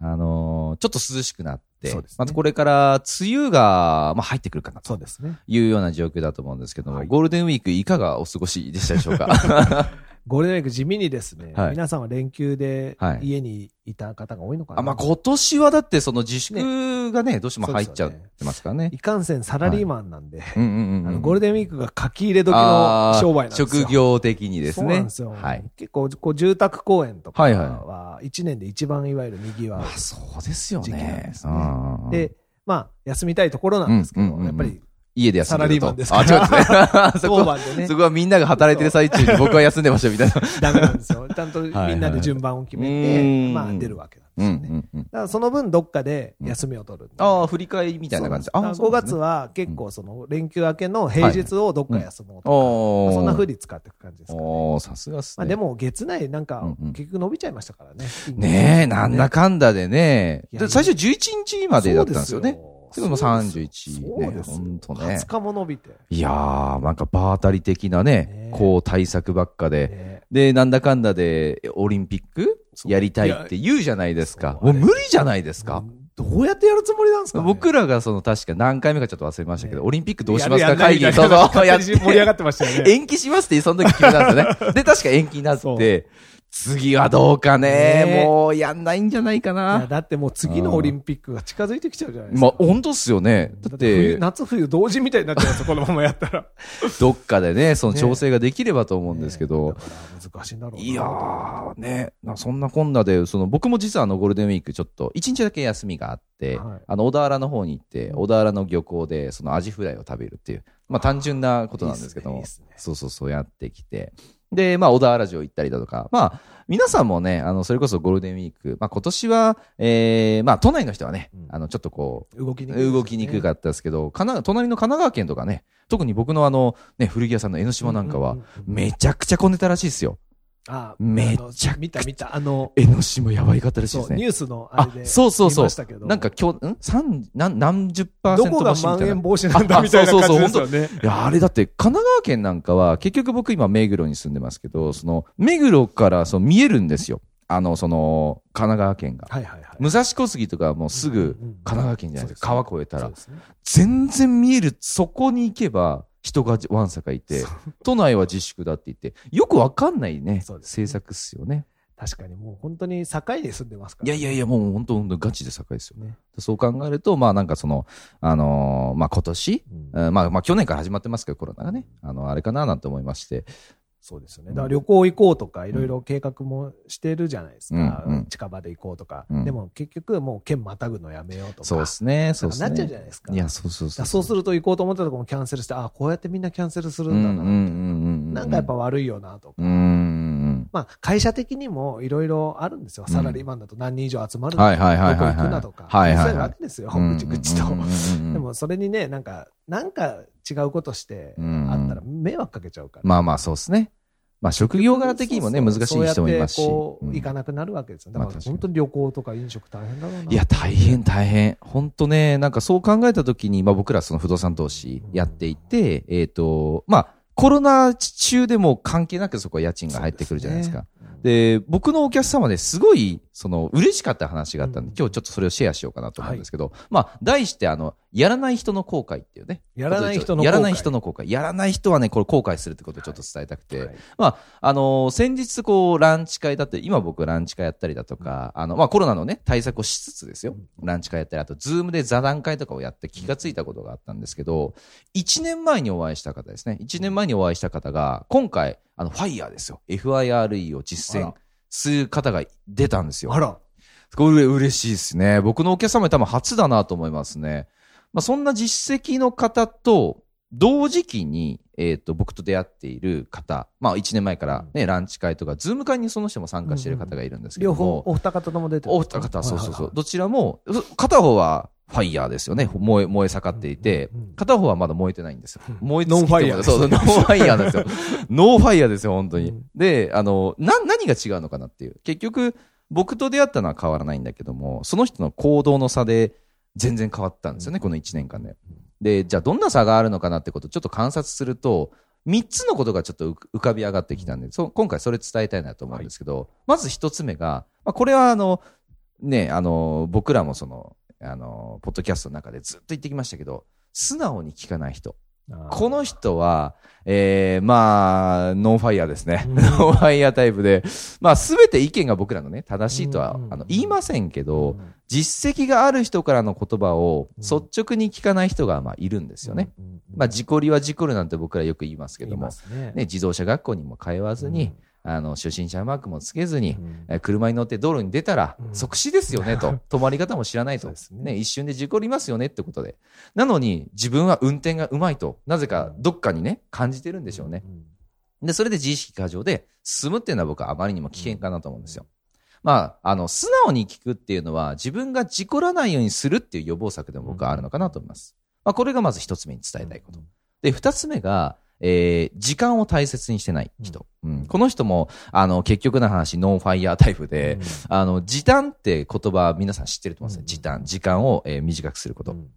あのーちょっと涼しくなって、ね。またこれから梅雨が、まあ、入ってくるかなと。いうような状況だと思うんですけども、はい。ゴールデンウィークいかがお過ごしでしたでしょうか？ゴールデンウィーク地味にですね、はい皆さんは連休ではい家にいた方が多いのかな。あ、まあ、今年はだってその自粛がね、どうしても入っちゃってますからねい。かんせんサラリーマンなんで、うんうんうんうん。あのゴールデンウィークが書き入れ時の商売なんですよ。職業的にですね。そうなんですよ。はい。結構、こう、住宅公園とかはいは一年で一番いわゆる賑わうまあ、そうですよ時期なんねで。すねうんで、まあ、休みたいところなんですけど、うんうんうんうんやっぱり、家で休んでるとサラリーマンですかあ、違うんですね。そこ当番でねそ、こはみんなが働いてる最中に僕は休んでましたみたいな。ダメなんですよ。ちゃんとみんはいなで順番を決めうて、んまあ、出るわけなんうですよね。だからその分どっかで休みを取る。ああ、振り返りみたいな感じ。そうなんです5月は。は結構その連休明けの平日をどっか休もうとか、そんな風に使っていく感じですかね。さすがっすね。まあでも月内なんか結局伸びちゃいましたからね。ねえ、なんだかんだでね。最初11日までだったんですよね。そうでも31ねそうですよ。ほんとね20日も伸びて。いやー、なんか場当たり的なねね、こう対策ばっかで。ねで、なんだかんだでオリンピックやりたいって言うじゃないですか。もう無理じゃないですか。どうやってやるつもりなんですかね僕らがその確か何回目かちょっと忘れましたけど、ねオリンピックどうしますか会議、みたいうなそそう、やっ勝手に盛り上がってましたよね。延期しますってその時決めたんですよね。で、確か延期になって、次はどうかね。ね。もうやんないんじゃないかな。だってもう次のオリンピックが近づいてきちゃうじゃないですか。まあ、本当っすよね。だっだって夏冬同時みたいになっちゃうんですよ、このままやったら。どっかでね、そのね。調整ができればと思うんですけど。ね、難しいんだろうな。いやー、ね、なそんなこんなで、その、僕も実はあの、ゴールデンウィークちょっと、一日だけ休みがあって、はい。あの、小田原の方に行って、小田原の漁港で、その、アジフライを食べるっていう、まあ、単純なことなんですけども、いいね。そうそうそうやってきて、で、まあ、小田原城行ったりだとか、まあ、皆さんもね、あの、それこそゴールデンウィーク、まあ、今年は、えー、まあ、都内の人はね、うん。あの、ちょっとこう、動きにく動きにくかったですけど、神奈隣の神奈川県とかね、特に僕のあの、ね、古着屋さんの江ノ島なんかはめちゃくちゃ混んでたらしいですよ。あめちゃくちゃ見た見た。あの、江ノ島やばいかったらしいそう、ですね。ニュースのああれで、そうそうそう。なんか今日、ん？三、何、何十パーセントどこがまん延。防止なんだあみたいなそうそう感そうじですよね。いや、あれだって、神奈川県なんかは、結局僕今目黒に住んでますけど、その、目黒からそう見えるんですよ。あの、その、神奈川県が。はいはいはい。武蔵小杉とかはもうすぐ神奈川県じゃないですか。川越えたらそう。ですね全然見える、そこに行けば人がわんさかいて、都内は自粛だって言って、よくわかんないね、ね政策っすよね。確かにもう本当に境に住んでますから。いやいやいや、もう本当本当ガチで境ですよね。ね。そう考えると、まあなんかその、あのーまあ今年、うんうんまあまあ去年から始まってますけど、コロナがね、あの、あれかななんて思いまして、そうですよね。だから旅行行こうとか、いろいろ計画もしてるじゃないですか。うんうん近場で行こうとか。うんでも結局もう県またぐのやめようとか。そうですね、そうですね。なっちゃうじゃないですかいや、そうそうそう。そうすると行こうと思ったとこもキャンセルして、あこうやってみんなキャンセルするんだな。うんうんうんうん。なんかやっぱ、悪いよなとか。うんうんまあ会社的にもいろいろあるんですよ。うんサラリーマンだと何人以上集まるはいはいはいはいはいどこ行くなとか。そういうわけですよ。うん。ぐちぐちとでもそれにね、なんか、なんか違うことして、うんあったら迷惑かけちゃうから。まあまあそうですね。まあ職業柄的にもね、難しい人もいますし。行かなくなるわけですよ。だから本当に旅行とか飲食大変だろうな。いや、大変大変。本当ね、なんかそう考えたときに、まあ僕らその不動産投資やっていて、えっ、と、まあコロナ中でも関係なくそこは家賃が入ってくるじゃないですか。で僕のお客様ですごい、その、嬉しかった話があったんで、うん今日ちょっとそれをシェアしようかなと思うんですけど、まあ、題してあの、やらない人の後悔っていうね。やらない人の後悔やらない人の後悔。やらない人はね、これ後悔するってことをちょっと伝えたくて、はいまあ、あのー先日こう、ランチ会だって、今僕ランチ会やったりだとか、あの、まあコロナのね、対策をしつつですよ。ランチ会やったり、あと、 Zoom で座談会とかをやって気がついたことがあったんですけど、1年前にお会いした方ですね。1年前にお会いした方が、今回、あの、 FIRE ですよ。FIRE を実践する方が出たんですよ。あら。これ嬉しいですね。僕のお客様に多分初だなと思いますね。まあ、そんな実績の方と、同時期に、えっ、と、僕と出会っている方、まあ1年前からね、ランチ会とか、 Zoom 会にその人も参加している方がいるんですけど両も、方、お二方とも出てるお二方、そうそうそう。はいどちらも、そ片方は FIRE ですよね。燃え、燃え盛っていて片方はまだ燃えてないんですよ。燃え non FIRE そうそう、 non FIRE なんですよ。no FIRE ですよ、本当にうん。で、あの、な、何が違うのかなっていう。結局、僕と出会ったのは変わらないんだけども、その人の行動の差で全然変わったんですよね、この1年間で。で、じゃあどんな差があるのかなってことをちょっと観察すると、3つのことがちょっと浮浮かび上がってきたんで、そう今回それ伝えたいなと思うんですけど、まず1つ目が、まあ、これはあの、ね、あの、僕らもその、あの、ポッドキャストの中でずっと言ってきましたけど、素直に聞かない人。この人は、えー、まあ、ノンファイヤーですね。うん。ノンファイヤータイプで、まあ、すべて意見が僕らのね、正しいとは、うんあの、言いませんけど、うん実績がある人からの言葉をうん。率直に聞かない人が、まあ、いるんですよね。。うんうんまあ、事故りは事故るなんて僕らよく言いますけども。ね。ね、自動車学校にも通わずに、あの、初心者マークもつけずに、うんえー車に乗って道路に出たらうん即死ですよねと、止まり方も知らないと、ねね、一瞬で事故りますよねってことで。なのに自分は運転がうまいと、なぜかどっかにね、感じてるんでしょうね。で、それで自意識過剰で進むっていうのは僕はあまりにも危険かなと思うんですよ。まあ、あの、素直に聞くっていうのは自分が事故らないようにするっていう予防策でも僕はあるのかなと思います。まあ、これがまず一つ目に伝えたいこと。で、二つ目が、えー、時間を大切にしてない人。うんこの人も、あの、結局の話、ノンファイヤータイプで、あの、時短って言葉皆さん知ってると思うんですよ。うん時短。時間を、えー短くすること。うん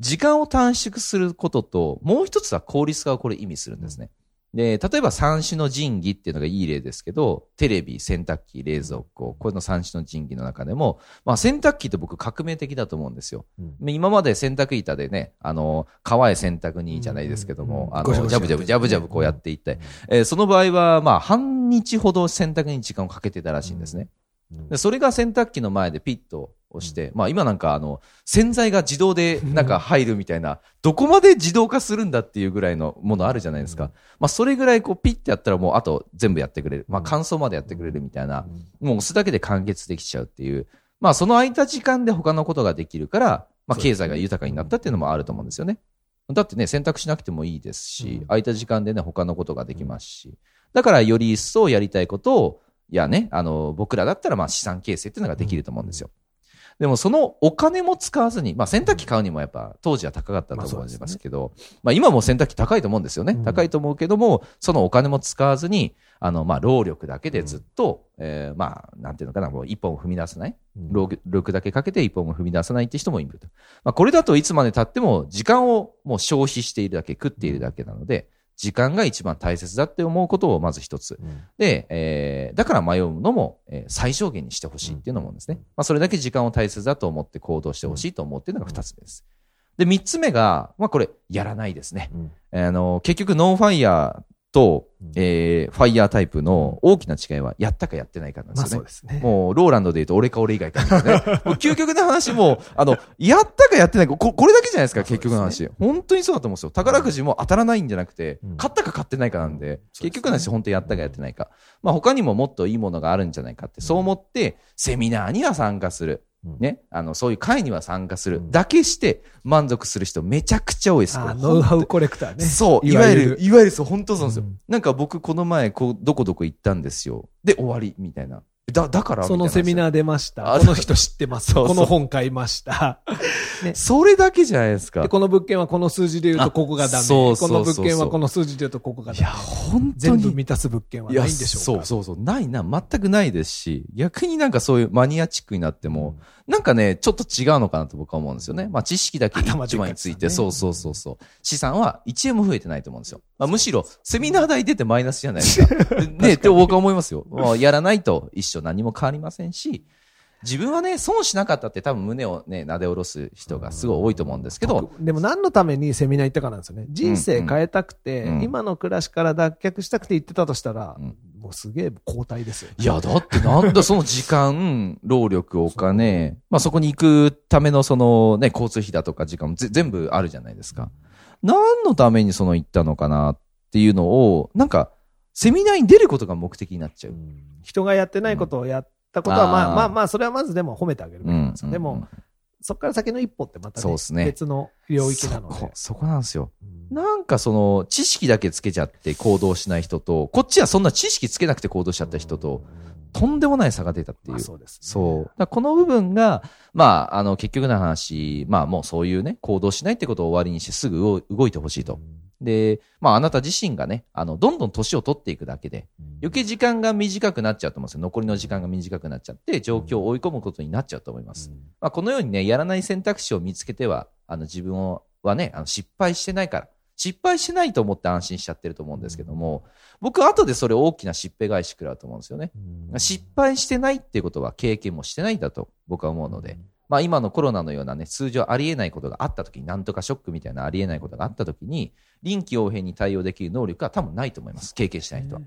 時間を短縮することと、もう一つは効率化をこれ意味するんですね。で、例えば三種の神器っていうのがいい例ですけど、テレビ、洗濯機、冷蔵庫、これの三種の神器の中でも、まあ洗濯機って僕革命的だと思うんですよ。うん。今まで洗濯板でね、あの、川へ洗濯にじゃないですけども、うん。あの、ジャブジャブジャブジャブこうやっていって、えーその場合は、まあ、半日ほど洗濯に時間をかけてたらしいんですね。うん。でそれが洗濯機の前でピッと押して、まあ今なんかあの、洗剤が自動でなんか入るみたいな、どこまで自動化するんだっていうぐらいのものあるじゃないですか。まあそれぐらいこうピッてやったらもうあと全部やってくれる。まあ乾燥までやってくれるみたいな、もう押すだけで完結できちゃうっていう。まあその空いた時間で他のことができるから、まあ経済が豊かになったっていうのもあると思うんですよね。だってね、選択しなくてもいいですし、うん空いた時間でね、他のことができますし。だからより一層やりたいことを、いやね、あの、僕らだったらまあ資産形成っていうのができると思うんですよ。でもそのお金も使わずに、まあ洗濯機買うにもやっぱ当時は高かったと思いますけど、まあ今も洗濯機高いと思うんですよね。うん高いと思うけども、そのお金も使わずに、あの、まあ労力だけでずっと、えーまあ、なんていうのかな、もう一本を踏み出さない。うん労力だけかけて一本も踏み出さないって人もいると。まあこれだといつまで経っても時間をもう消費しているだけ、食っているだけなので、時間が一番大切だって思うことをまず一つ。うんで、えーだから迷うのも、えー最小限にしてほしいっていうのもですね。まあ、それだけ時間を大切だと思って行動してほしいと思うっていうのが二つ目です。で、三つ目が、まあ、これ、やらないですね。うんあの、結局、ノンファイヤーと、えーファイヤータイプの大きな違いは、やったかやってないかなんでまあすよね。そうですね。もう、ローランドで言うと、俺か俺以外かね。もう究極の話も、あの、やったかやってないか、ここれだけじゃないですか、結局の話。本当にそうだと思うんですよ。宝くじも当たらないんじゃなくて、うん勝ったか勝ってないかなんで、そうですね結局の話、本当にやったかやってないか。まあ、他にももっといいものがあるんじゃないかって、そう思って、セミナーには参加する。うんね。あの、そういう会には参加する。うんだけして、満足する人めちゃくちゃ多いです。あノウハウコレクターね。そう、いいわゆるわゆる、いわゆるそう、本当そうなんですよ。うんなんか僕、この前、こう、どこどこ行ったんですよ。で、終わり、みたいな。だ、だから？そのセミー。ナー出ました。あこの人知ってます。そうそうこの本買いました。それだけじゃないですか。で、この物件はこの数字で言うとここがダメ。あそうそうこの物件はこの数字で言うとここがいや、ダメ。本当に。全部満たす物件はいないんでしょうかそうそうそう。ないな。全くないですし、逆になんかそういうマニアチックになっても、なんかね、ちょっと違うのかなと僕は思うんですよね。まあ知識だけ一枚について、ねそうそうそうそう。資産は1円も増えてないと思うんですよ。まあむしろ、セミナー代出てマイナスじゃないですか。ね、って僕は思いますよ。まあやらないと一緒何も変わりませんし、自分はね、損しなかったって多分胸をね、撫で下ろす人がすごい多いと思うんですけど、でも何のためにセミナー行ったかなんですよね。人生変えたくて、うん今の暮らしから脱却したくて行ってたとしたら、うんもうすげえ交代ですよ。いや、だってなんだ、その時間、労力、お金、まあそこに行くためのそのね、交通費だとか時間もぜ全部あるじゃないですか。何のためにその行ったのかなっていうのを、なんか、セミナーに出ることが目的になっちゃう。人がやってないことをやったことは、まあまあまあ、それはまずでも褒めてあげるべきなんででも、そこから先の一歩ってまた、ね、ね別の領域なのでそこ、。そこなんですよ。うんなんかその、知識だけつけちゃって行動しない人と、こっちはそんな知識つけなくて行動しちゃった人と、とんでもない差が出たっていう。まあそうですねそう。この部分が、まあ、あの、結局の話、まあもうそういうね、行動しないってことを終わりにしてすぐ動動いてほしいと。で、まああなた自身がね、あの、どんどん年を取っていくだけで、余計時間が短くなっちゃうと思うんですよ。残りの時間が短くなっちゃって、状況を追い込むことになっちゃうと思います。まあこのようにね、やらない選択肢を見つけては、あの自分をはね、あの失敗してないから、失敗してないと思って安心しちゃってると思うんですけども、僕は後でそれ大きなしっぺ返し食らうと思うんですよね。失敗してないっていうことは経験もしてないんだと僕は思うので、まあ今のコロナのようなね、通常ありえないことがあった時に、なんとかショックみたいなありえないことがあった時に、臨機応変に対応できる能力は多分ないと思います。経験してない人は。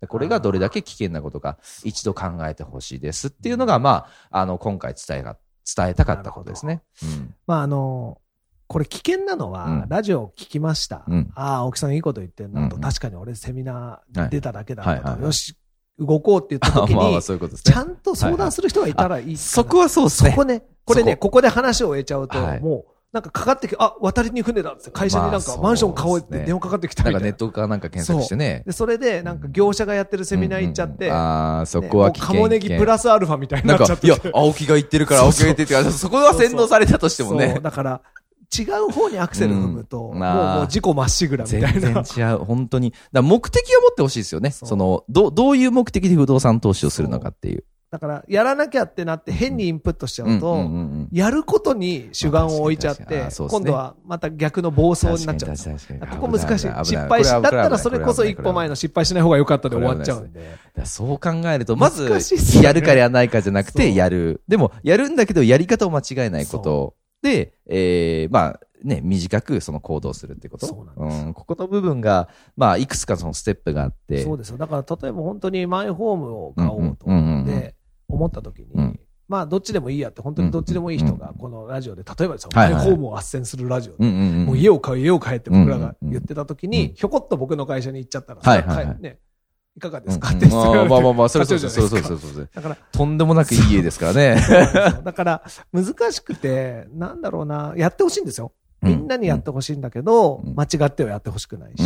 でこれがどれだけ危険なことか、一度考えてほしいですっていうのが、まあ、あの、今回伝えが、伝えたかったことですね。うん。まああの、これ危険なのは、うん。ラジオを聞きました。うん。ああ、青木さんいいこと言ってんなと、うんうん。確かに俺セミナー出ただけだと、はいはいはいはい。よし、動こうって言った時に、まあまあそういうことですね。ちゃんと相談する人がいたらいいかなそこはそうですね。そこね、これね、そここで話を終えちゃうと、はいもう、なんかかかってきあ、渡りに船だって、会社になんまあそうかマンション買おうって電話かかってきたみたいな。なんかネットかなんか検索してね。で、それで、なんか業者がやってるセミナー行っちゃって、うんうんああ、そねこは危険。もうカモネギプラスアルファみたいになっちゃっ、ていやて、青木が言ってるから青木が言ってるから、そこは洗脳されたとしてもそねう。だから、違う方にアクセル踏むと、もう、うんもう事故まっしぐらみたい全な。然違う。本当に。だ目的を持ってほしいですよね。その、ど、どういう目的で不動産投資をするのかっていう。だから、やらなきゃってなって変にインプットしちゃうと、うんうんうんうんやることに主眼を置いちゃって、ね今度はまた逆の暴走になっちゃうここ難しい。失敗し、だったらそれこそ一歩前の失敗しない方が良かったで終わっちゃうんで。そう考えると、まずやるかやらないかじゃなくて、やる。でも、やるんだけど、やり方を間違えないことで、えー、まあ、ね、短くその行動するってこと？そうなんです。ん、ここの部分が、まあ、いくつかそのステップがあって。そうですよ。だから例えば本当にマイホームを買おうとで思った時に、うん。まあどっちでもいいやって本当にどっちでもいい人がこのラジオで、例えばですよ、マイホームを斡旋するラジオで。もう家を買う家を買えって僕らが言ってた時に、ひょこっと僕の会社に行っちゃったら、はいはいはい。ね、いかがですか？うん。って質問あまあまあまあ、それそうそうそうそうそう。だから、とんでもなくいい家ですからね。だから難しくて、なんだろうな、やってほしいんですよ。みんなにやってほしいんだけど、うん。間違ってはやってほしくないし、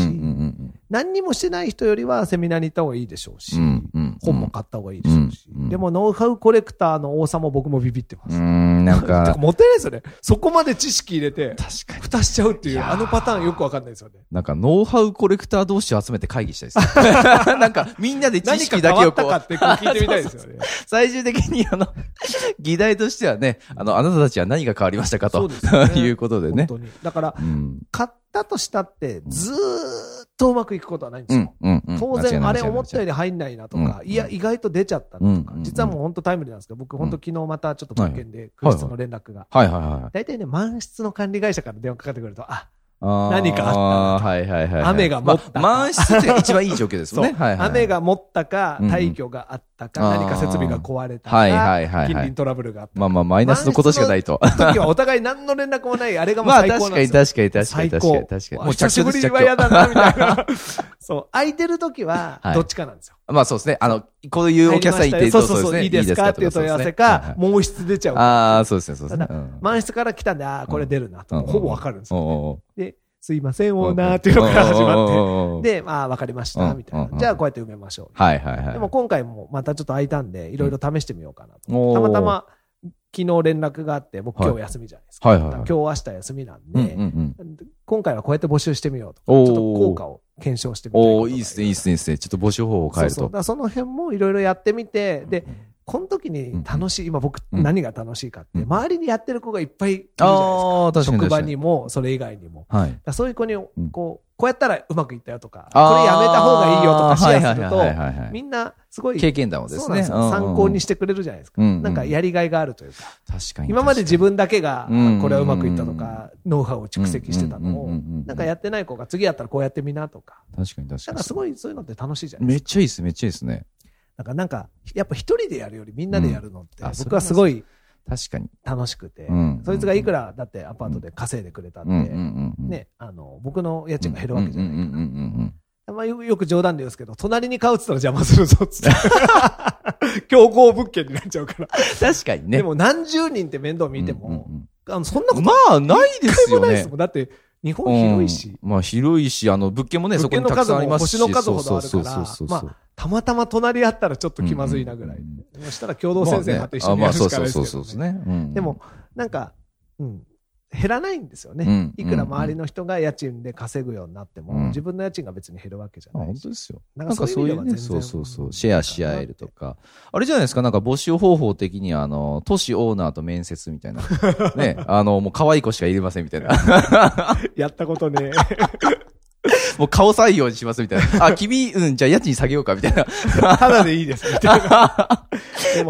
何にもしてない人よりはセミナーに行った方がいいでしょうし、うんうん本も買った方がいいでしょうし、うんうんでもノウハウコレクターの王さも僕もビビってます。うーん、なん てかか、もったいないですよね。そこまで知識入れて、確かに。蓋しちゃうっていう、あのパターンよくわかんないですよね。なんか、ノウハウコレクター同士を集めて会議したいです。なんか、みんなで知何か識だけをこう変わったか、ってこう聞いてみたいですよね。最終的にあの、議題としてはね、あの、あなたたちは何が変わりましたかと、ねいうことでね。本当に。だから、うん。買ったとしたって、ずーっとうまくいくことはないんですよ。うん、うん、うん。当然、あれ思ったより入んないなとか、うんいや、意外と出ちゃったなとかう、ん実はもう本当タイムリーなんですけど、僕本当昨日またちょっと物件で、空室の連絡が。はいはいはい。大体ね、満室の管理会社から電話かかってくると、あ、何かあったはいはいはいはい。雨が持ったかまあ満室って一番いい状況ですね。はいはいはい。雨が持ったか、退去があったか、何か設備が壊れたか、はいはいはいはい近隣トラブルがあったか。まあまあ、マイナスのことしかないと。時はお互い何の連絡もない、あれがもうまあ最高確かになんですよ。確かに確かに最確かに高。確かに。もう久しぶりは嫌だな、みたいな。そう。空いてる時はは、いどっちかなんですよ。まあそうですね。あの、こういうお客さんいて、そうそうそう、ですねいいですか？っていう問い合わせか、ももう室出ちゃう。ああ、そうですね、そうですね満室から来たんで、ああ、これ出るなと、うんほぼわかるんですよ。おうおうで、すいません、オーナーっていうのから始まって。で、まあ、わかりました、うんみたいなうん。じゃあ、こうやって埋めましょう。はいはいはい。でも今回もまたちょっと空いたんで、いろいろ試してみようかなと。たまたま、昨日連絡があって、僕はい今日休みじゃないですか。はいはいはい今日明日休みなんで、うんうんうん。今回はこうやって募集してみようとちょっと効果を検証してみたいおいいですね、いいですね、いいですね。ちょっと募集方法を変えるとそうそうだか。らその辺もいろいろやってみて、で、この時に楽しい、今僕うん何が楽しいかって、うん周りにやってる子がいっぱいいるじゃないですか。職場にも、それ以外にも。はい。そういう子に、んこう、こうやったらうまくいったよとか、これやめた方がいいよとかシェアすると、みんなすごい、経験談をですね。参考にしてくれるじゃないですか。なんかやりがいがあるというか。確かに。今まで自分だけが、うんこれはうまくいったとか、ノウハウを蓄積してたのをなんかやってない子が次やったらこうやってみなとか。確かに確かに。なんかすごいそういうのって楽しいじゃないですか。めっちゃいいです、めっちゃいいですね。なんかなんか、やっぱ一人でやるよりみんなでやるのって僕はすごい確かに。楽しくてうん、そいつがいくらだってアパートで稼いでくれたんうんうんうで、んうん。ね、あの、僕の家賃が減るわけじゃないうんうんうんうんうんまあよよく冗談で言うんですけど、隣に買うって言ったら邪魔するぞっつって。競合物件になっちゃうから。確かにね。でも何十人って面倒見ても、あのそんなことうんまあ、ないですよね一回もないです。もん。だって、日本広いし、うんまあ、広いし、あの、物件もね、そこにたくさんありますし。星の数ほどあるからそうそうそうそうまあたまたま隣り合ったらちょっと気まずいなぐらい。うんうんそしたら共同先生がと一緒にやるしかないですけど、そうそうそうね。ね。うんでも、なんか、うん、減らないんですよね。うんいくら周りの人が家賃で稼ぐようになっても、うん自分の家賃が別に減るわけじゃあ、ないし。本当ですよ。ななんんかそういうね、そうそうそうそう、シェアし合えるとか。あれじゃないですか、なんか募集方法的には、あの、都市オーナーと面接みたいな。ね、あの、もう可愛い子しか入れませんみたいな。やったことね。もう顔採用にしますみたいな。あ、君、うん、じゃあ家賃下げようかみたいな。ただでいいです、みたいな。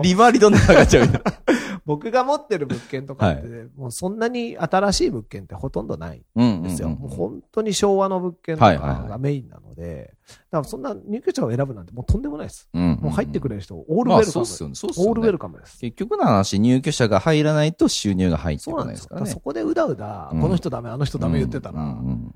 利回りどんどん上がっちゃうみたいな。僕が持ってる物件とかって、もうそんなに新しい物件ってほとんどないうんんですよ。もう本当に昭和の物件とかはいはいはいがメインなので、だからそんな入居者を選ぶなんてもうとんでもないです。うんもう入ってくる。れる人、オールウまあ、ェルカム。そうっすよね。そうっすよね。オールウェルカムです。結局の話、入居者が入らないと収入が入って。こないですすからねそ。こでうだうだ、うんこの人ダメ、あの人ダメ言ってたら、うんうんめん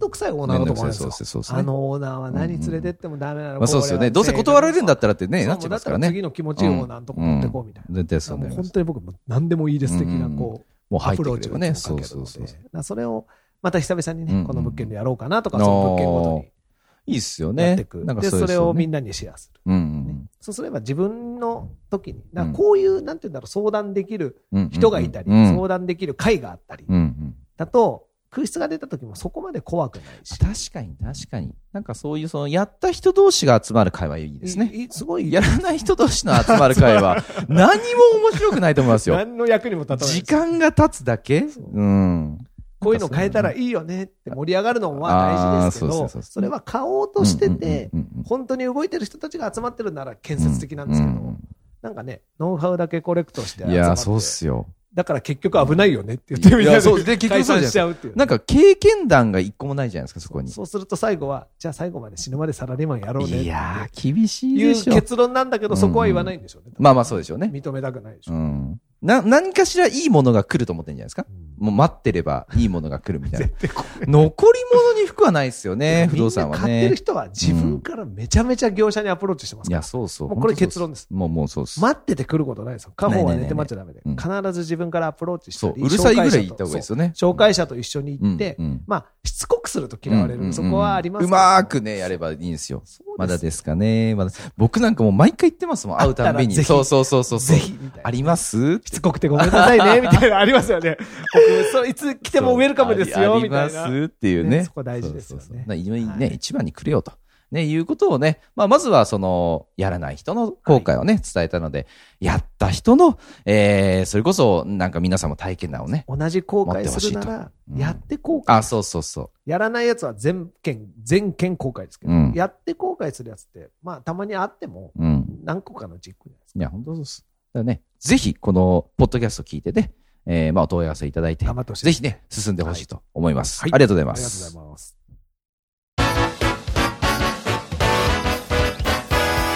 どくさいオーナーだと思うんですよあのオーナーは何連れてってもダメなの、まあそうですよね。どうせ断られるんだったらってね、なっちゃいますからね。次の気持ちいいオーナーのとこ持ってこうみたいな。絶対そうもうね。本当に僕も何でもいいです的な、こう、もうアプローチをね。そうそうそう。それを、また久々にね、うんうんこの物件でやろうかなとか、その物件ごといいっすよね。で、なんかそれをみんんなにシェアする。うんうんそうすれば自分の時に、だからこういう、なんて言うんだろう、相談できるうん。人がいたり、うん相談できる会があったり、うんうん。だと、空室が出た時もそこまで怖くないし。確かに確かに。なんかそういうその、やった人同士が集まる会はいいですね。すごい、やらない人同士の集まる会は、何も面白くないと思いますよ。何の役にも立たない。時間が経つだけそううん。こういうの変えたらいいよねって盛り上がるのは大事ですけどそれは買おうとしてて本当に動いてる人たちが集まってるなら建設的なんですけど、うんなんかね、ノウハウだけコレクトしていや、そうっすよ。だから結局危ないよねって言ってみんないやそうで結局解そうじゃない散しちゃうっていう。なんか経験談が一個もないじゃないですか、そこに。そうすると最後は、じゃあ最後まで死ぬまでサラリーマンやろうねいやー、厳しいいうでしょ。結論なんだけど、そこは言わないんでしょうね。まあまあそうでしょうね。認めたくないでしょう。うん。な、何かしらいいものが来ると思ってんじゃないですか？うんもう待ってればいいものが来るみたいな。残り物に服はないですよね、不動産はみんな買ってるね。人は自分からめちゃめちゃ業者にアプローチしてますからいや、そうそう。もうこれ結論です。もう、もうそうです。待ってて来ることないですよ。家宝は寝て待っちゃダメで。必ず自分からアプローチしたり。そう、うるさいぐらい紹介者と言った方がいいですよね。紹介者と一緒に行って、まあ、しつこくすると嫌われる。そこはありますうまーくね、やればいいんですよ。まだですかね。まだ。僕なんかもう毎回言ってますもん、会うたんびに。そうそうそうそう。ぜひ。あります？しつこくてごめんなさいね、みたいな、ありますよね。僕、そう、いつ来てもウェルカムですよ、みたいな。ありますっていうね。ねそこ大事ですよねそうそうそうね、はい一番に来るよと。ね、いうことをね、まあ、まずはその、やらない人の後悔をね、伝えたので、やった人の、えー、それこそ、なんか皆さんも体験談をね。同じ後悔するならやって後悔。あ、そうそうそやらないやつは全件、全件後悔ですけど、うんやって後悔するやつって、まあ、たまにあっても。何個かのうち1個じゃないですか。いや、本当そうです。だね、ぜひ、この、ポッドキャスト聞いてね、えー、まあ、お問い合わせいただいて頑張ってほしいぜひね、進んでほしいと思います。はいありがとうございまありがとうす。ございます。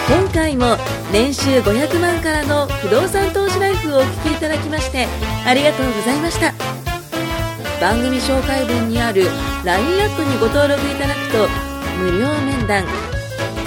今回も年収500万からの不動産投資ライフをお聞きいただきましてありがとうございました番組紹介文にある LINE アットにご登録いただくと無料面談